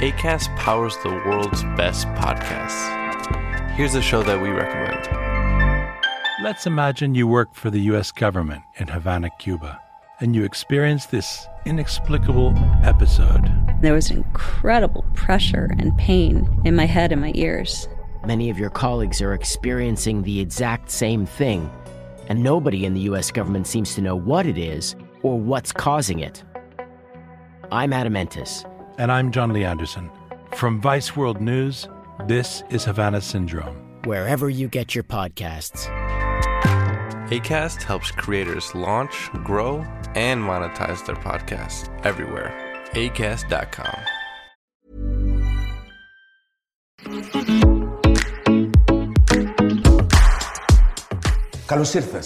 ACAST powers the world's best podcasts. Here's a show that we recommend. Let's imagine you work for the US government in Havana, Cuba, and you experience this inexplicable episode. There was incredible pressure and pain in my head and my ears. Many of your colleagues are experiencing the exact same thing, and nobody in the US government seems to know what it is or what's causing it. I'm Adam Entis And I'm John Lee Anderson. From Vice World News, this is Havana Syndrome. Wherever you get your podcasts. ACAST helps creators launch, grow, and monetize their podcasts everywhere. ACAST.com. Καλώ ήρθε.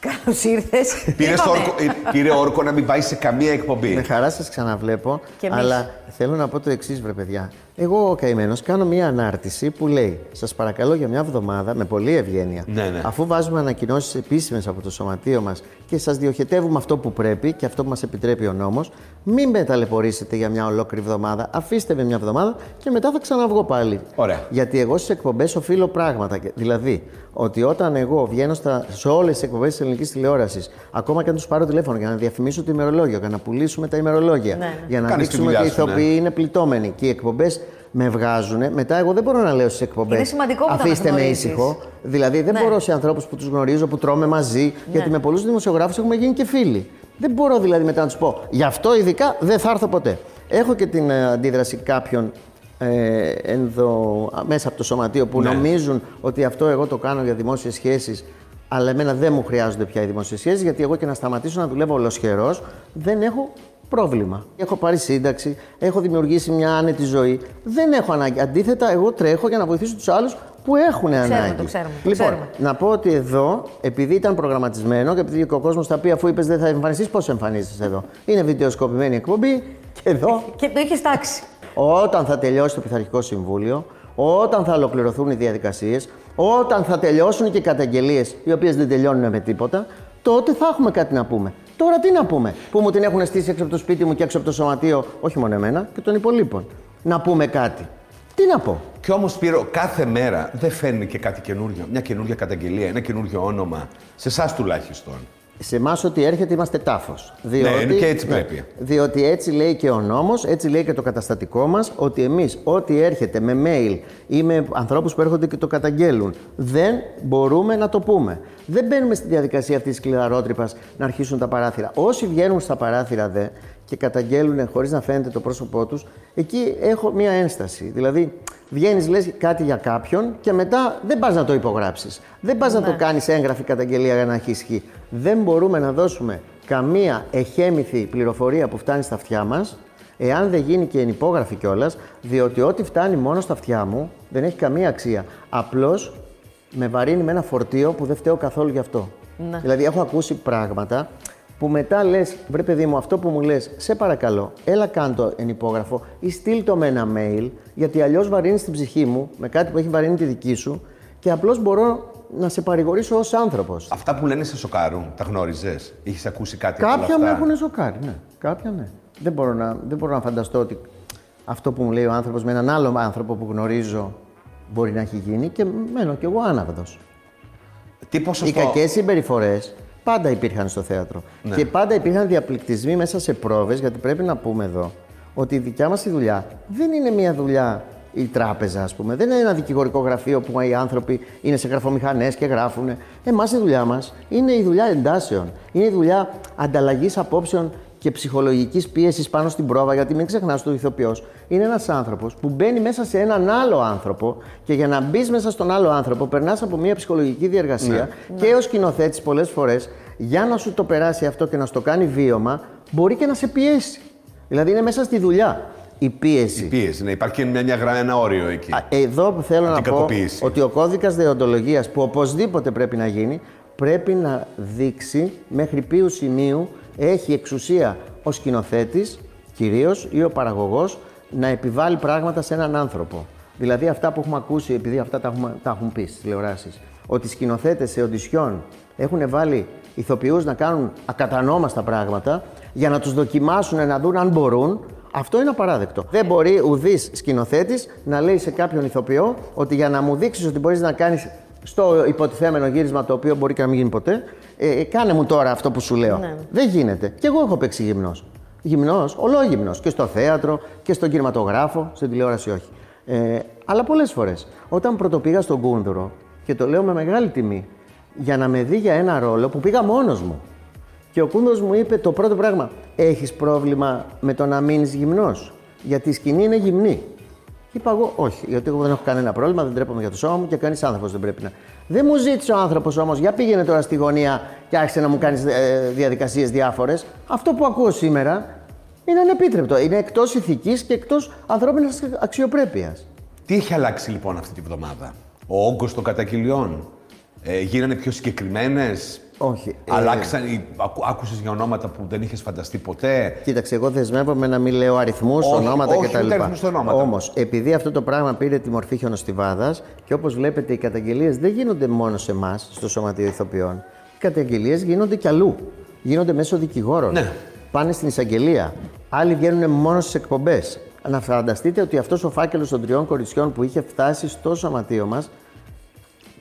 Καλώς ήρθες. Πήρε όρκο, ε, πήρε όρκο να μην πάει σε καμία εκπομπή. Με χαρά σας ξαναβλέπω. Και εμείς. αλλά θέλω να πω το εξής, βρε παιδιά. Εγώ, ο καημένος, κάνω μία ανάρτηση που λέει: Σας παρακαλώ για μια εβδομάδα, με πολλή ευγένεια, Ναι, ναι. αφού βάζουμε ανακοινώσεις επίσημες από το σωματείο μας και σας διοχετεύουμε αυτό που πρέπει και αυτό που μας επιτρέπει ο νόμος, μην με ταλαιπωρήσετε για μια ολόκληρη εβδομάδα. Αφήστε με μια εβδομάδα και μετά θα ξαναβγώ πάλι. Ωραία. Γιατί εγώ στις εκπομπές οφείλω πράγματα. Και- Δηλαδή, ότι όταν εγώ βγαίνω στα, σε όλες τις εκπομπές της ελληνική τηλεόρασης, ακόμα και αν τους πάρω τηλέφωνο για να διαφημίσω το ημερολόγιο, για να πουλήσουμε τα ημερολόγια, Ναι, ναι. για να Κάνεις τη δείξουμε ότι οι δουλειά σου, ναι. ηθοποιοί είναι πληττόμενοι και οι εκπομπές με βγάζουν, μετά εγώ δεν μπορώ να λέω στις εκπομπές. Είναι σημαντικό που τα Αφήστε με αναγνωρίζεις. ήσυχο. Δηλαδή, δεν Ναι. μπορώ σε ανθρώπους που τους γνωρίζω, που τρώμε μαζί, γιατί με πολλούς δημοσιογράφους έχουμε γίνει και φίλοι. Δεν μπορώ δηλαδή μετά να τους πω. Γι' αυτό ειδικά δεν θα έρθω ποτέ. Έχω και την ε, αντίδραση κάποιων ε, ενδο, α, μέσα από το σωματείο που Ναι. νομίζουν ότι αυτό εγώ το κάνω για δημόσιες σχέσεις. Αλλά εμένα δεν μου χρειάζονται πια οι δημόσιε σχέσει, γιατί εγώ και να σταματήσω να δουλεύω ολοσχερό δεν έχω πρόβλημα. Έχω πάρει σύνταξη, έχω δημιουργήσει μια άνετη ζωή. Δεν έχω ανάγκη. Αντίθετα, εγώ τρέχω για να βοηθήσω τους άλλους που έχουν ανάγκη. το ξέρουμε, το Λοιπόν, ξέρουμε. να πω ότι εδώ, επειδή ήταν προγραμματισμένο και επειδή και ο κόσμος θα πει, αφού είπες δεν θα εμφανιστείς, πώς εμφανίζεσαι εδώ. Είναι βιντεοσκοπημένη εκπομπή και εδώ Και το είχε τάξει. όταν θα τελειώσει το Πειθαρχικό Συμβούλιο, όταν θα ολοκληρωθούν οι διαδικασίες, όταν θα τελειώσουν και οι καταγγελίες, οι οποίες δεν τελειώνουν με τίποτα, τότε θα έχουμε κάτι να πούμε. Τώρα τι να πούμε, που μου την έχουν στήσει έξω από το σπίτι μου και έξω από το σωματείο, όχι μόνο εμένα και των υπολείπων. Να πούμε κάτι. Τι να πω; Και όμως, Σπύρο, κάθε μέρα δεν φέρνει και κάτι καινούριο. Μια καινούργια καταγγελία, ένα καινούριο όνομα. Σε εσάς τουλάχιστον. Σε εμάς ό,τι έρχεται είμαστε τάφος. Ναι, και έτσι πρέπει. διότι έτσι λέει και ο νόμος, έτσι λέει και το καταστατικό μας, ότι εμείς ό,τι έρχεται με mail ή με ανθρώπους που έρχονται και το καταγγέλουν, δεν μπορούμε να το πούμε. Δεν μπαίνουμε στη διαδικασία αυτής της κλειδαρότρυπα να αρχίσουν τα παράθυρα. Όσοι βγαίνουν στα παράθυρα δε και καταγγέλουν χωρίς να φαίνεται το πρόσωπό τους, εκεί έχω μία ένσταση. Δηλαδή, βγαίνεις, λες κάτι για κάποιον και μετά δεν πας να το υπογράψεις. Δεν πας να το κάνεις έγγραφη καταγγελία για να έχει ισχύ. Δεν μπορούμε να δώσουμε καμία εχέμηθη πληροφορία που φτάνει στα αυτιά μας, εάν δεν γίνει και ενυπόγραφη κιόλας, διότι ό,τι φτάνει μόνο στα αυτιά μου δεν έχει καμία αξία. Απλώς με βαρύνει με ένα φορτίο που δεν φταίω καθόλου γι' αυτό. Ναι. Δηλαδή, έχω ακούσει πράγματα που μετά λες, βρε παιδί μου, αυτό που μου λες, σε παρακαλώ, έλα κάντο εν υπόγραφο ή στείλ το με ένα mail, γιατί αλλιώς βαρύνεις την ψυχή μου με κάτι που έχει βαρύνει τη δική σου και απλώς μπορώ να σε παρηγορήσω ως άνθρωπος. Αυτά που λένε σε σοκάρουν, τα γνώριζες. Είχε ακούσει κάτι από όλα Κάποια με αυτά; έχουν σοκάρει, ναι. Κάποια ναι. Δεν μπορώ, να, δεν μπορώ να φανταστώ ότι αυτό που μου λέει ο άνθρωπος με έναν άλλο άνθρωπο που γνωρίζω μπορεί να έχει γίνει και μένω κι εγώ άναυδος. Τι Οι ποσοστό. κακές συμπεριφορές πάντα υπήρχαν στο θέατρο. Ναι. Και πάντα υπήρχαν διαπληκτισμοί μέσα σε πρόβες, γιατί πρέπει να πούμε εδώ ότι η δικιά μας η δουλειά δεν είναι μια δουλειά η τράπεζα, ας πούμε. Δεν είναι ένα δικηγορικό γραφείο που οι άνθρωποι είναι σε γραφομηχανές και γράφουν. Εμάς η δουλειά μας είναι η δουλειά εντάσεων. Είναι η δουλειά ανταλλαγής απόψεων και ψυχολογικής πίεσης πάνω στην πρόβα. Γιατί μην ξεχνάς ότι ο ηθοποιός είναι ένας άνθρωπος που μπαίνει μέσα σε έναν άλλο άνθρωπο και για να μπεις μέσα στον άλλο άνθρωπο περνάς από μια ψυχολογική διεργασία και ο σκηνοθέτη πολλές φορές για να σου το περάσει αυτό και να σου το κάνει βίωμα μπορεί και να σε πιέσει. Δηλαδή είναι μέσα στη δουλειά η πίεση. Η πίεση, ναι, υπάρχει μια, μια γραμμή, ένα όριο εκεί. Α, Εδώ που θέλω Από να την πω κακοποίηση. ότι ο κώδικας δεοντολογίας που οπωσδήποτε πρέπει να γίνει πρέπει να δείξει μέχρι ποιου σημείου έχει εξουσία ο σκηνοθέτης κυρίως ή ο παραγωγός να επιβάλλει πράγματα σε έναν άνθρωπο. Δηλαδή αυτά που έχουμε ακούσει, επειδή αυτά τα, έχουμε, τα έχουν πει στις τηλεοράσεις, ότι οι σκηνοθέτες σε οντισιόν έχουν βάλει ηθοποιούς να κάνουν ακατανόμαστα πράγματα για να τους δοκιμάσουν να δουν αν μπορούν, Αυτό είναι απαράδεκτο. Δεν μπορεί ουδής σκηνοθέτης να λέει σε κάποιον ηθοποιό ότι για να μου δείξεις ότι μπορείς να κάνεις στο υποτιθέμενο γύρισμα το οποίο μπορεί και να μην γίνει ποτέ, ε, ε, κάνε μου τώρα αυτό που σου λέω. Ναι. Δεν γίνεται. Και εγώ έχω παίξει γυμνός. Γυμνός, ολόγυμνος. Και στο θέατρο και στον κινηματογράφο, στην τηλεόραση όχι. Ε, αλλά πολλές φορές. Όταν πρωτοπήγα στον Κούνδουρο, και το λέω με μεγάλη τιμή, για να με δει για ένα ρόλο που πήγα μόνος μου. Και ο Κούνδρος μου είπε το πρώτο πράγμα, έχεις πρόβλημα με το να μείνεις γυμνός, γιατί η σκηνή είναι γυμνή. Και είπα εγώ, όχι, γιατί εγώ δεν έχω κανένα πρόβλημα, δεν τρέπομαι για το σώμα μου και κανείς άνθρωπος δεν πρέπει να. Δεν μου ζήτησε ο άνθρωπος όμως, για πήγαινε τώρα στη γωνία και άρχισε να μου κάνεις ε, διαδικασίες διάφορες. Αυτό που ακούω σήμερα είναι ανεπίτρεπτο. Είναι εκτός ηθικής και εκτός ανθρώπινης αξιοπρέπειας. Τι έχει αλλάξει λοιπόν αυτή τη βδομάδα; Ο όγκος των καταγγελιών. Ε, γίνανε πιο συγκεκριμένες; Όχι. ε, Αλλάξαν, οι- ακού- άκουσες για ονόματα που δεν είχες φανταστεί ποτέ; Κοίταξε, εγώ δεσμεύομαι να μην λέω αριθμούς, Όχι, ονόματα όχι, κτλ. ούτε αριθμούς, ονόματα. Όμως, επειδή αυτό το πράγμα πήρε τη μορφή χιονοστιβάδας και όπως βλέπετε, οι καταγγελίες δεν γίνονται μόνο σε εμάς, στο Σωματείο Ηθοποιών. Οι καταγγελίες γίνονται κι αλλού. Γίνονται μέσω δικηγόρων. Ναι. Πάνε στην εισαγγελία. Άλλοι βγαίνουν μόνο στις εκπομπές. Να φανταστείτε ότι αυτός ο φάκελος των τριών κοριτσιών που είχε φτάσει στο σωματείο μας,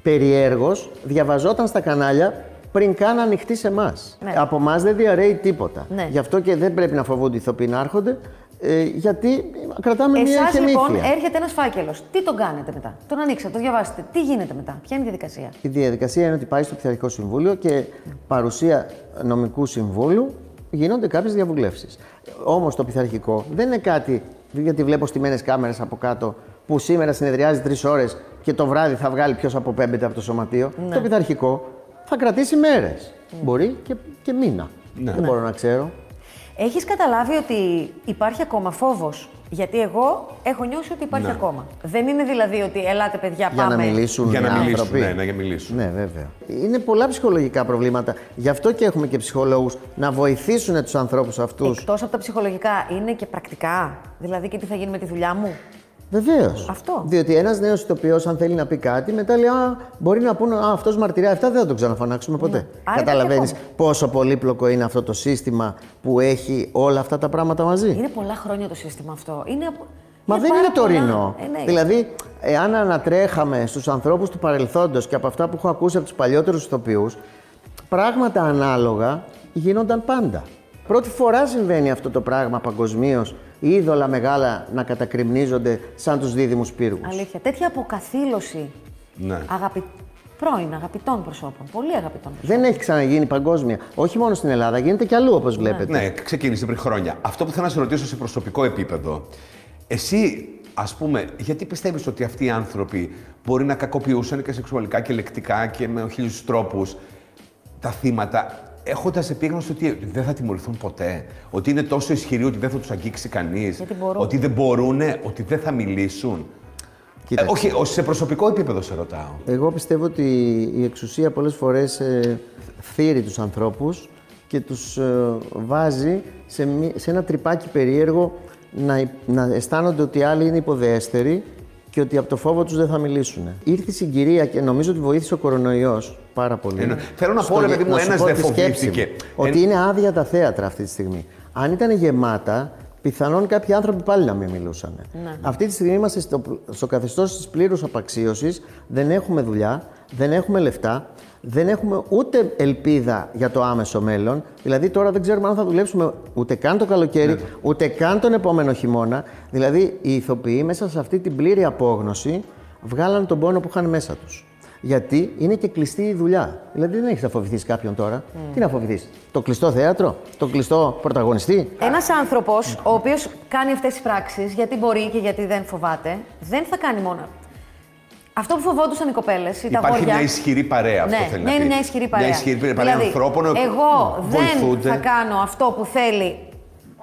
περιέργως διαβαζόταν στα κανάλια πριν καν ανοιχτεί σε εμάς. Ναι. Από εμάς δεν διαρρέει τίποτα. Ναι. Γι' αυτό και δεν πρέπει να φοβούνται οι ηθοποιοί να έρχονται, ε, γιατί κρατάμε μια Εσάς ηχεμήθεια. λοιπόν έρχεται ένας φάκελος. Τι τον κάνετε μετά; Τον ανοίξατε, τον διαβάσετε. Τι γίνεται μετά; Ποια είναι η διαδικασία; Η διαδικασία είναι ότι πάει στο Πειθαρχικό Συμβούλιο και παρουσία νομικού συμβούλου γίνονται κάποιες διαβουλεύσεις. Όμως το Πειθαρχικό δεν είναι κάτι, γιατί βλέπω στημένε κάμερες από κάτω, που σήμερα συνεδριάζει τρεις ώρες και το βράδυ θα βγάλει ποιος αποπέμπεται από το σωματείο. Το Πειθαρχικό θα κρατήσει μέρες. Μπορεί και, και μήνα. Δεν μπορώ να ξέρω. Έχεις καταλάβει ότι υπάρχει ακόμα φόβος; Γιατί εγώ έχω νιώσει ότι υπάρχει ακόμα. Δεν είναι δηλαδή ότι ελάτε παιδιά Για πάμε. να μιλήσουν Για οι να μιλήσουν, άνθρωποι. ναι, να για μιλήσουν. Ναι, βέβαια. Είναι πολλά ψυχολογικά προβλήματα. Γι' αυτό και έχουμε και ψυχολόγους να βοηθήσουν τους ανθρώπους αυτούς. Εκτός από τα ψυχολογικά, είναι και πρακτικά. Δηλαδή και τι θα γίνει με τη δουλειά μου; Βεβαίως. Αυτό. Διότι ένας νέος ηθοποιός, αν θέλει να πει κάτι, μετά λέει Α, μπορεί να πούνε Α, αυτός μαρτυριά, αυτά δεν θα τον ξαναφωνάξουμε ποτέ. Ναι. Άρα Καταλαβαίνεις υπάρχει ακόμα. πόσο πολύπλοκο είναι αυτό το σύστημα που έχει όλα αυτά τα πράγματα μαζί. Είναι πολλά χρόνια το σύστημα αυτό. Είναι, απο- Μα δεν πάρα είναι πολλά. τωρινό. Ε, ναι. Δηλαδή, εάν ανατρέχαμε στους ανθρώπους του παρελθόντος και από αυτά που έχω ακούσει από τους παλιότερους ηθοποιούς, πράγματα ανάλογα γίνονταν πάντα. Πρώτη φορά συμβαίνει αυτό το πράγμα παγκοσμίως, οι είδωλα μεγάλα να κατακριμνίζονται σαν τους δίδυμους πύργους. Αλήθεια. Τέτοια αποκαθήλωση Ναι. αγαπη... πρώην αγαπητών προσώπων. Πολύ αγαπητών προσώπων. Δεν έχει ξαναγίνει παγκόσμια. Όχι μόνο στην Ελλάδα, γίνεται και αλλού όπως βλέπετε. Ναι, ξεκίνησε πριν χρόνια. Αυτό που θέλω να σε ρωτήσω σε προσωπικό επίπεδο. Εσύ, ας πούμε, γιατί πιστεύεις ότι αυτοί οι άνθρωποι μπορεί να κακοποιούσαν και σεξουαλικά και λεκτικά και με χίλιου τρόπους τα θύματα, έχοντας επίγνωση ότι δεν θα τιμωρηθούν ποτέ, ότι είναι τόσο ισχυροί ότι δεν θα τους αγγίξει κανείς, Γιατί μπορούν. ότι δεν μπορούν, ότι δεν θα μιλήσουν. Ε, Κοίταξε. όχι, ως σε προσωπικό επίπεδο σε ρωτάω. Εγώ πιστεύω ότι η εξουσία πολλές φορές ε, θύρει τους ανθρώπους και τους ε, βάζει σε, μη- σε ένα τρυπάκι περίεργο να, υ- να αισθάνονται ότι οι άλλοι είναι υποδέστεροι και ότι από το φόβο τους δεν θα μιλήσουν. Ήρθε η συγκυρία και νομίζω ότι βοήθησε ο κορονοϊός πάρα πολύ. Ένα- θέλω να πω, Στο ρε γε- παιδί μου, σου ένας πω δεν τη σκέψη φοβήθηκε. μου, Ότι Εν- είναι άδεια τα θέατρα αυτή τη στιγμή. Αν ήταν γεμάτα, πιθανόν κάποιοι άνθρωποι πάλι να μην μιλούσαν. Αυτή τη στιγμή είμαστε στο, στο καθεστώς της πλήρους απαξίωσης, δεν έχουμε δουλειά, δεν έχουμε λεφτά, δεν έχουμε ούτε ελπίδα για το άμεσο μέλλον. Δηλαδή τώρα δεν ξέρουμε αν θα δουλέψουμε ούτε καν το καλοκαίρι, ούτε καν τον επόμενο χειμώνα. Δηλαδή οι ηθοποιοί μέσα σε αυτή την πλήρη απόγνωση βγάλαν τον πόνο που είχαν μέσα τους. Γιατί είναι και κλειστή η δουλειά. Δηλαδή δεν έχεις να φοβηθείς κάποιον τώρα. Τι να φοβηθείς, Το κλειστό θέατρο, το κλειστό πρωταγωνιστή; Ένας άνθρωπος, ο οποίος κάνει αυτές τις πράξεις, γιατί μπορεί και γιατί δεν φοβάται, δεν θα κάνει μόνο. Αυτό που φοβόντουσαν οι κοπέλες, οι τα Υπάρχει αγόρια. μια ισχυρή παρέα, αυτό ναι, θέλει ναι, να είναι πει. μια ισχυρή παρέα. Μια ισχυρή παρέα δηλαδή, ανθρώπων. Εγώ δεν βοηθούνται. θα κάνω αυτό που θέλει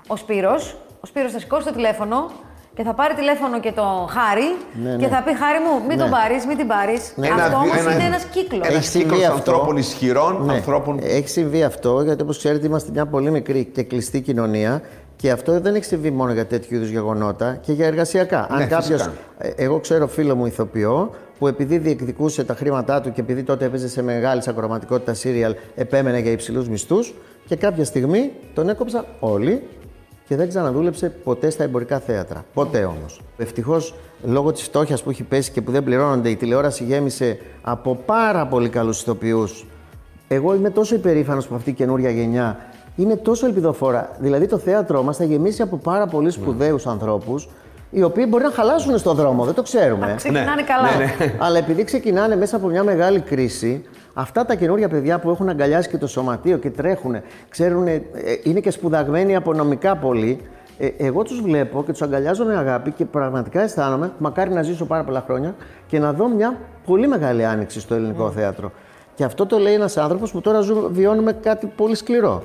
ο Σπύρος. Ο Σπύρος θα σηκώσει το τηλέφωνο και θα πάρει τηλέφωνο και τον Χάρη Ναι, και ναι. θα πει Χάρη μου, μην Ναι. τον πάρεις, μην την πάρεις. Ναι, αυτό ένα- όμως ένα- είναι ένα κύκλος. Ένα Έχει συμβεί κύκλος αυτό. ανθρώπων ισχυρών, Ναι, ανθρώπων. Έχει συμβεί αυτό, γιατί όπως ξέρετε είμαστε μια πολύ μικρή και κλειστή κοινωνία και αυτό δεν έχει συμβεί μόνο για τέτοιου είδους γεγονότα και για εργασιακά. Ναι, Αν κάποιο. φυσικά. Εγώ ξέρω φίλο μου ηθοποιό που επειδή διεκδικούσε τα χρήματά του και επειδή τότε έπαιζε σε μεγάλη ακροματικότητα σύριαλ, επέμενε για υψηλούς μισθούς και κάποια στιγμή τον έκοψαν όλοι και δεν ξαναδούλεψε ποτέ στα εμπορικά θέατρα. Ποτέ όμως. Ευτυχώς, λόγω της φτώχειας που έχει πέσει και που δεν πληρώνονται, η τηλεόραση γέμισε από πάρα πολύ καλούς ηθοποιούς. Εγώ είμαι τόσο υπερήφανος που αυτή η καινούρια γενιά είναι τόσο ελπιδοφόρα. Δηλαδή το θέατρό μας θα γεμίσει από πάρα πολύ σπουδαίους ανθρώπους, οι οποίοι μπορεί να χαλάσουν στον δρόμο, δεν το ξέρουμε. Ξεκινάνε καλά. Αλλά επειδή ξεκινάνε μέσα από μια μεγάλη κρίση, αυτά τα καινούργια παιδιά που έχουν αγκαλιάσει και το σωματείο και τρέχουν, ξέρουν, ε, είναι και σπουδαγμένοι από νομικά πολύ. Ε, εγώ τους βλέπω και τους αγκαλιάζω με αγάπη και πραγματικά αισθάνομαι, μακάρι να ζήσω πάρα πολλά χρόνια και να δω μια πολύ μεγάλη άνοιξη στο ελληνικό θέατρο. Και αυτό το λέει ένας άνθρωπος που τώρα ζου, βιώνουμε κάτι πολύ σκληρό.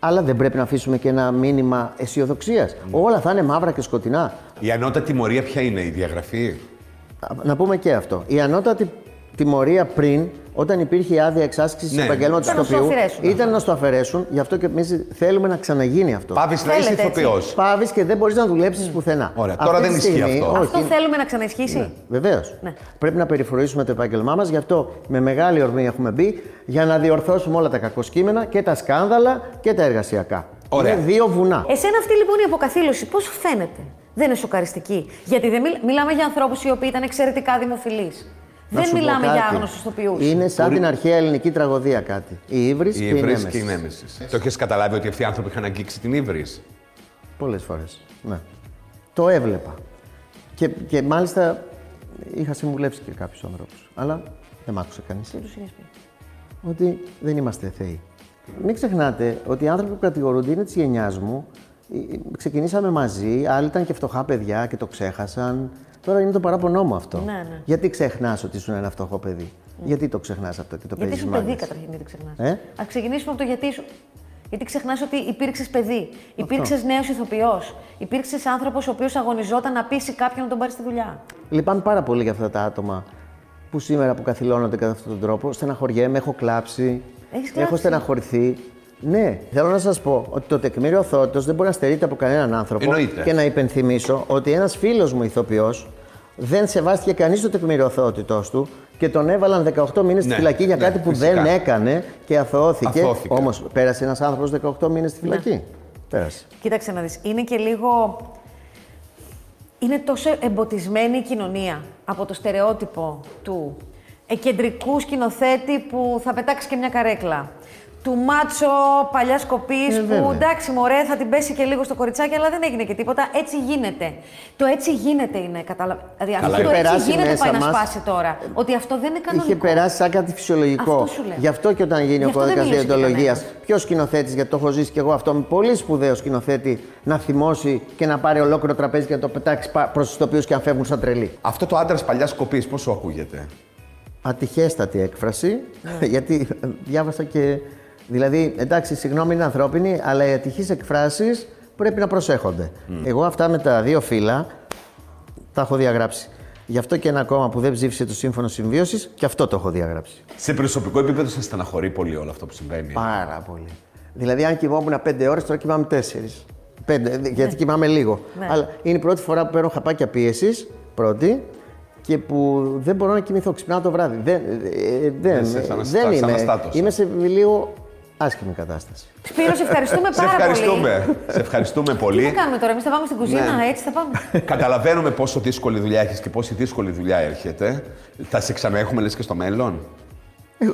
Αλλά δεν πρέπει να αφήσουμε και ένα μήνυμα αισιοδοξίας. Όλα θα είναι μαύρα και σκοτεινά. Η ανώτατη τιμωρία ποια είναι, η διαγραφή; Να πούμε και αυτό. Η ανώτατη τιμωρία πριν, όταν υπήρχε η άδεια εξάσκησης Ναι. επαγγέλματος Ήταν να στο ηθοποιού, αφαιρέσουν. ήταν να στο αφαιρέσουν. Γι' αυτό και εμείς θέλουμε να ξαναγίνει αυτό. Πάβεις να είσαι Θέλετε, έτσι. ηθοποιός. Πάβεις και δεν μπορείς να δουλέψεις πουθενά. Ωραία, Αυτή τώρα τη δεν ισχύει στιγμή, αυτό. Όχι, Αυτό θέλουμε να ξαναισχύσει. Βεβαίως. Ναι. Πρέπει να περιφρονήσουμε το επάγγελμά μας. Γι' αυτό με μεγάλη ορμή έχουμε μπει για να διορθώσουμε όλα τα κακοσκήμενα και τα σκάνδαλα και τα εργασιακά. Ωραία. Είναι δύο βουνά. Εσένα αυτή λοιπόν η αποκαθήλωση πώς σου φαίνεται; Δεν είναι σοκαριστική. Γιατί δεν μιλ- μιλάμε για ανθρώπους οι οποίοι ήταν εξαιρετικά δημοφιλείς. Να Δεν σου πω μιλάμε για κάτι. άγνωστους ηθοποιούς. Είναι σαν την αρχαία ελληνική τραγωδία κάτι. Η ύβρι και Η η Ήβρη Νέμεσης. και η Νέμεσης. Το έχεις καταλάβει ότι αυτοί οι άνθρωποι είχαν αγγίξει την Ήβρη. Πολλές φορές, ναι. Το έβλεπα. Και, και μάλιστα είχα συμβουλεύσει και κάποιους ανθρώπους. Αλλά δεν μ' άκουσε κανείς. Ότι δεν είμαστε θεοί. Μην ξεχνάτε ότι οι άνθρωποι που κατηγορούνται είναι της γενιάς μου. Ε, ε, Ξεκινήσαμε μαζί, άλλοι ήταν και φτωχά παιδιά και το ξέχασαν. Τώρα είναι το παράπονό μου αυτό. Ναι, ναι. Γιατί ξεχνάς ότι ήσουν ένα φτωχό παιδί; Γιατί το ξεχνάς αυτό και το Γιατί παίζεις ήσουν παιδί μάγκες. καταρχήν, γιατί ξεχνάς; Ε; Α ξεκινήσουμε από το γιατί σου. Γιατί ξεχνάς ότι υπήρξες παιδί. Υπήρξες νέος ηθοποιός. Υπήρξες άνθρωπος ο οποίος αγωνιζόταν να πείσει κάποιον να τον πάρει στη δουλειά. Λυπάμαι πάρα πολύ για αυτά τα άτομα που σήμερα αποκαθιλώνονται κατά αυτόν τον τρόπο. Στεναχωριέμαι, έχω κλάψει. Έχεις Έχω κλάψει; στεναχωρηθεί. Ναι, θέλω να σας πω ότι το τεκμήριο θότητα δεν μπορεί να στερείται από κανέναν άνθρωπο. Εννοείται. Και να υπενθυμίσω ότι ένας φίλος μου ηθοποιός δεν σεβάστηκε κανείς το τεκμήριο θότητό του και τον έβαλαν 18 μήνες στη Ναι, φυλακή για ναι, κάτι που φυσικά. δεν έκανε και αθωώθηκε. Αθώθηκε. Όμως πέρασε ένας άνθρωπος 18 μήνες στη φυλακή. Ναι. Πέρασε. Κοίταξε να δεις, είναι και λίγο... Είναι τόσο εμποτισμένη η κοινωνία από το στερεότυπο του εκεντρικού σκηνοθέτη που θα πετάξει και μια καρέκλα. Του μάτσο παλιά κοπή Ε, που βέβαια. εντάξει, μωρέ, θα την πέσει και λίγο στο κοριτσάκι, αλλά δεν έγινε και τίποτα. Έτσι γίνεται. Το έτσι γίνεται είναι. Καταλα... Δηλαδή, αυτό Είχε το έτσι περάσει γίνεται μέσα πάει να μας. σπάσει τώρα. Ότι αυτό δεν είναι κανονικό. Είχε περάσει σαν κάτι φυσιολογικό. Αυτό σου λέω. Γι' αυτό και όταν γίνει Γι' ο αυτό δεν κώδικας μιλούσε και διοντολογία, κανένας. ποιος σκηνοθέτης, γιατί το έχω ζήσει και εγώ αυτό, με πολύ σπουδαίος σκηνοθέτη να θυμώσει και να πάρει ολόκληρο τραπέζι και να το πετάξει προς τους τοπίους και να φεύγουν σαν τρελοί. Αυτό το άντρας παλιάς κοπή, πώς σου ακούγεται; Ατυχέστατη έκφραση, Ναι. γιατί ε, διάβασα και. Δηλαδή, εντάξει, συγγνώμη είναι ανθρώπινη, αλλά οι ατυχείς εκφράσεις πρέπει να προσέχονται. Εγώ αυτά με τα δύο φύλλα τα έχω διαγράψει. Γι' αυτό και ένα κόμμα που δεν ψήφισε το σύμφωνο συμβίωσης, και αυτό το έχω διαγράψει. Σε προσωπικό επίπεδο σε στεναχωρεί πολύ όλο αυτό που συμβαίνει; Πάρα πολύ. Δηλαδή, αν κοιμόμουν πέντε ώρες, τώρα κοιμάμαι τέσσερις. Πέντε, γιατί κοιμάμαι λίγο. Ναι. Αλλά είναι η πρώτη φορά που παίρνω χαπάκια πίεσης, πρώτη, και που δεν μπορώ να κοιμηθώ. Ξυπνάω το βράδυ. Δεν, ε, δεν, Είσαι σαν δεν αστα- σαν είμαι. αστάτος. Είμαι σε λίγο άσχημη κατάσταση. Σπύρος, σε ευχαριστούμε Σε πάρα πολύ. ευχαριστούμε. σε ευχαριστούμε Τι πολύ. θα κάνουμε τώρα, εμείς θα πάμε στην κουζίνα, Ναι. έτσι θα πάμε. Καταλαβαίνουμε πόσο δύσκολη δουλειά έχεις και πόση δύσκολη δουλειά έρχεται. Θα σε ξαναέχουμε λες και στο μέλλον;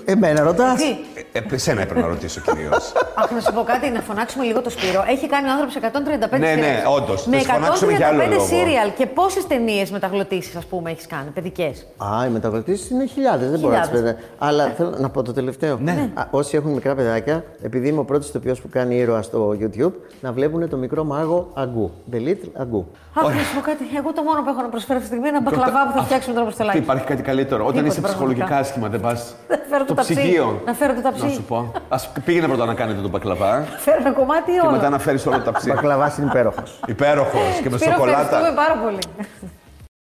Ε, εμένα ρωτάς; Τι, Ε, ε, σένα έπρεπε να ρωτήσω κυρίως. Αχ, να σου πω κάτι, να φωνάξουμε λίγο το Σπύρο. Έχει κάνει ο άνθρωπος 135 Ναι, ναι, σειρές. όντως. Με Θα σε φωνάξουμε για άλλο 135 λόγο. σύριαλ και πόσες ταινίες μεταγλωτήσεις, ας πούμε, έχεις κάνει, παιδικές; Α, οι μεταγλωτήσεις είναι χιλιάδες, δεν μπορώ να τις Χιλιάδες. πέντε. Αλλά θέλω να πω το τελευταίο. Ναι. Α, όσοι έχουν μικρά παιδάκια, επειδή είμαι ο πρώτος ηθοποιός που κάνει ήρωα στο YouTube, να βλέπουν το μικρό μάγο Αγκού. The Little Αγκού. Αχ, να σου πω κάτι. Εγώ το μόνο που έχω να προσφέρω αυτή τη στιγμή είναι ένα μπακλαβά που θα φτιάξουμε τώρα στο Τι λάκι. υπάρχει κάτι καλύτερο. Όταν Τίποτε, είσαι ψυχολογικά πραγματικά. άσχημα, δεν πας. Να φέρω το στο ταψί. ψυγείο. Να φέρω το ταψί. Να σου πω. Α πήγαινε πρώτα να κάνετε τον μπακλαβά Φέρω ένα κομμάτι ή και όλο. μετά να φέρεις όλο το ταψί. Μπακλαβάς είναι υπέροχο. Υπέροχος και με Σπύρο, σοκολάτα. ευχαριστούμε πάρα πολύ.